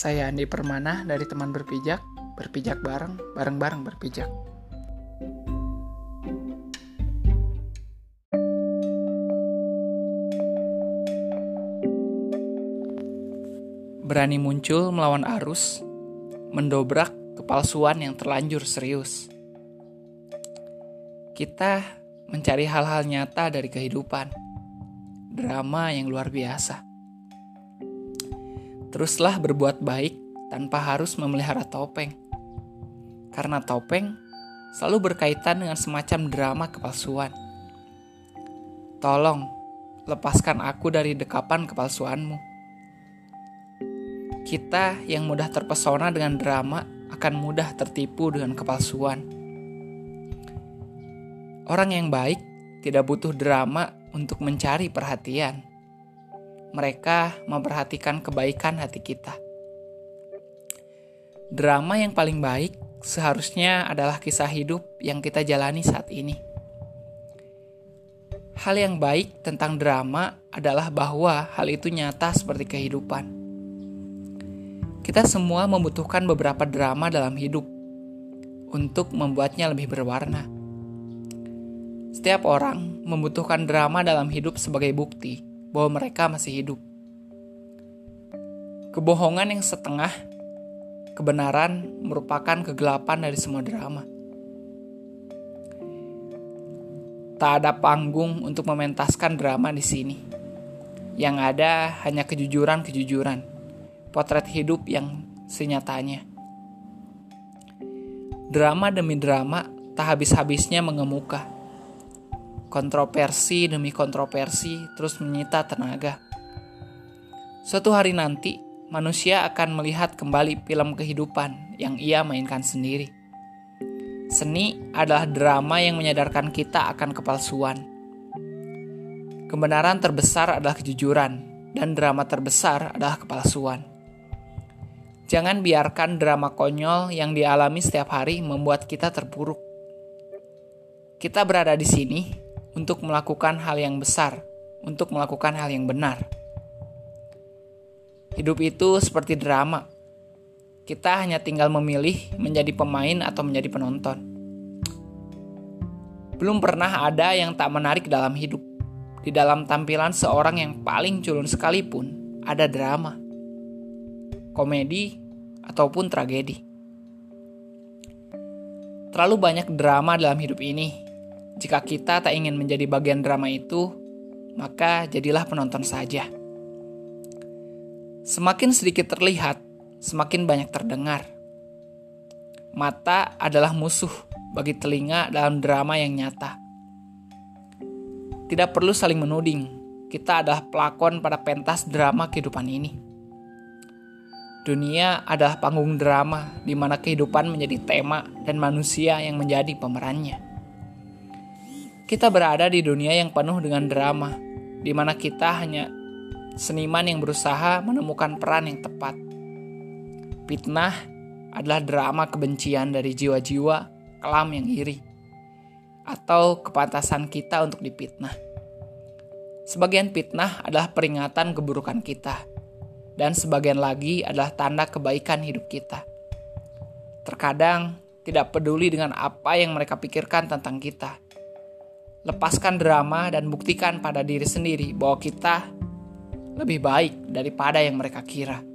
Saya Andi Permana dari teman berpijak, berpijak bareng, bareng-bareng berpijak. Berani muncul melawan arus, mendobrak kepalsuan yang terlanjur serius. Kita mencari hal-hal nyata dari kehidupan, drama yang luar biasa. Teruslah berbuat baik tanpa harus memelihara topeng. Karena topeng selalu berkaitan dengan semacam drama kepalsuan. Tolong, lepaskan aku dari dekapan kepalsuanmu. Kita yang mudah terpesona dengan drama akan mudah tertipu dengan kepalsuan. Orang yang baik tidak butuh drama untuk mencari perhatian mereka memperhatikan kebaikan hati kita. Drama yang paling baik seharusnya adalah kisah hidup yang kita jalani saat ini. Hal yang baik tentang drama adalah bahwa hal itu nyata seperti kehidupan. Kita semua membutuhkan beberapa drama dalam hidup untuk membuatnya lebih berwarna. Setiap orang membutuhkan drama dalam hidup sebagai bukti bahwa mereka masih hidup. Kebohongan yang setengah, kebenaran merupakan kegelapan dari semua drama. Tak ada panggung untuk mementaskan drama di sini. Yang ada hanya kejujuran-kejujuran, potret hidup yang senyatanya. Drama demi drama tak habis-habisnya mengemuka kontroversi demi kontroversi terus menyita tenaga. Suatu hari nanti, manusia akan melihat kembali film kehidupan yang ia mainkan sendiri. Seni adalah drama yang menyadarkan kita akan kepalsuan. Kebenaran terbesar adalah kejujuran, dan drama terbesar adalah kepalsuan. Jangan biarkan drama konyol yang dialami setiap hari membuat kita terpuruk. Kita berada di sini untuk melakukan hal yang besar, untuk melakukan hal yang benar. Hidup itu seperti drama. Kita hanya tinggal memilih menjadi pemain atau menjadi penonton. Belum pernah ada yang tak menarik dalam hidup. Di dalam tampilan seorang yang paling culun sekalipun, ada drama, komedi, ataupun tragedi. Terlalu banyak drama dalam hidup ini jika kita tak ingin menjadi bagian drama itu, maka jadilah penonton saja. Semakin sedikit terlihat, semakin banyak terdengar. Mata adalah musuh bagi telinga dalam drama yang nyata. Tidak perlu saling menuding, kita adalah pelakon pada pentas drama kehidupan ini. Dunia adalah panggung drama di mana kehidupan menjadi tema dan manusia yang menjadi pemerannya. Kita berada di dunia yang penuh dengan drama, di mana kita hanya seniman yang berusaha menemukan peran yang tepat. Fitnah adalah drama kebencian dari jiwa-jiwa kelam yang iri, atau kepantasan kita untuk dipitnah. Sebagian fitnah adalah peringatan keburukan kita, dan sebagian lagi adalah tanda kebaikan hidup kita. Terkadang tidak peduli dengan apa yang mereka pikirkan tentang kita lepaskan drama dan buktikan pada diri sendiri bahwa kita lebih baik daripada yang mereka kira.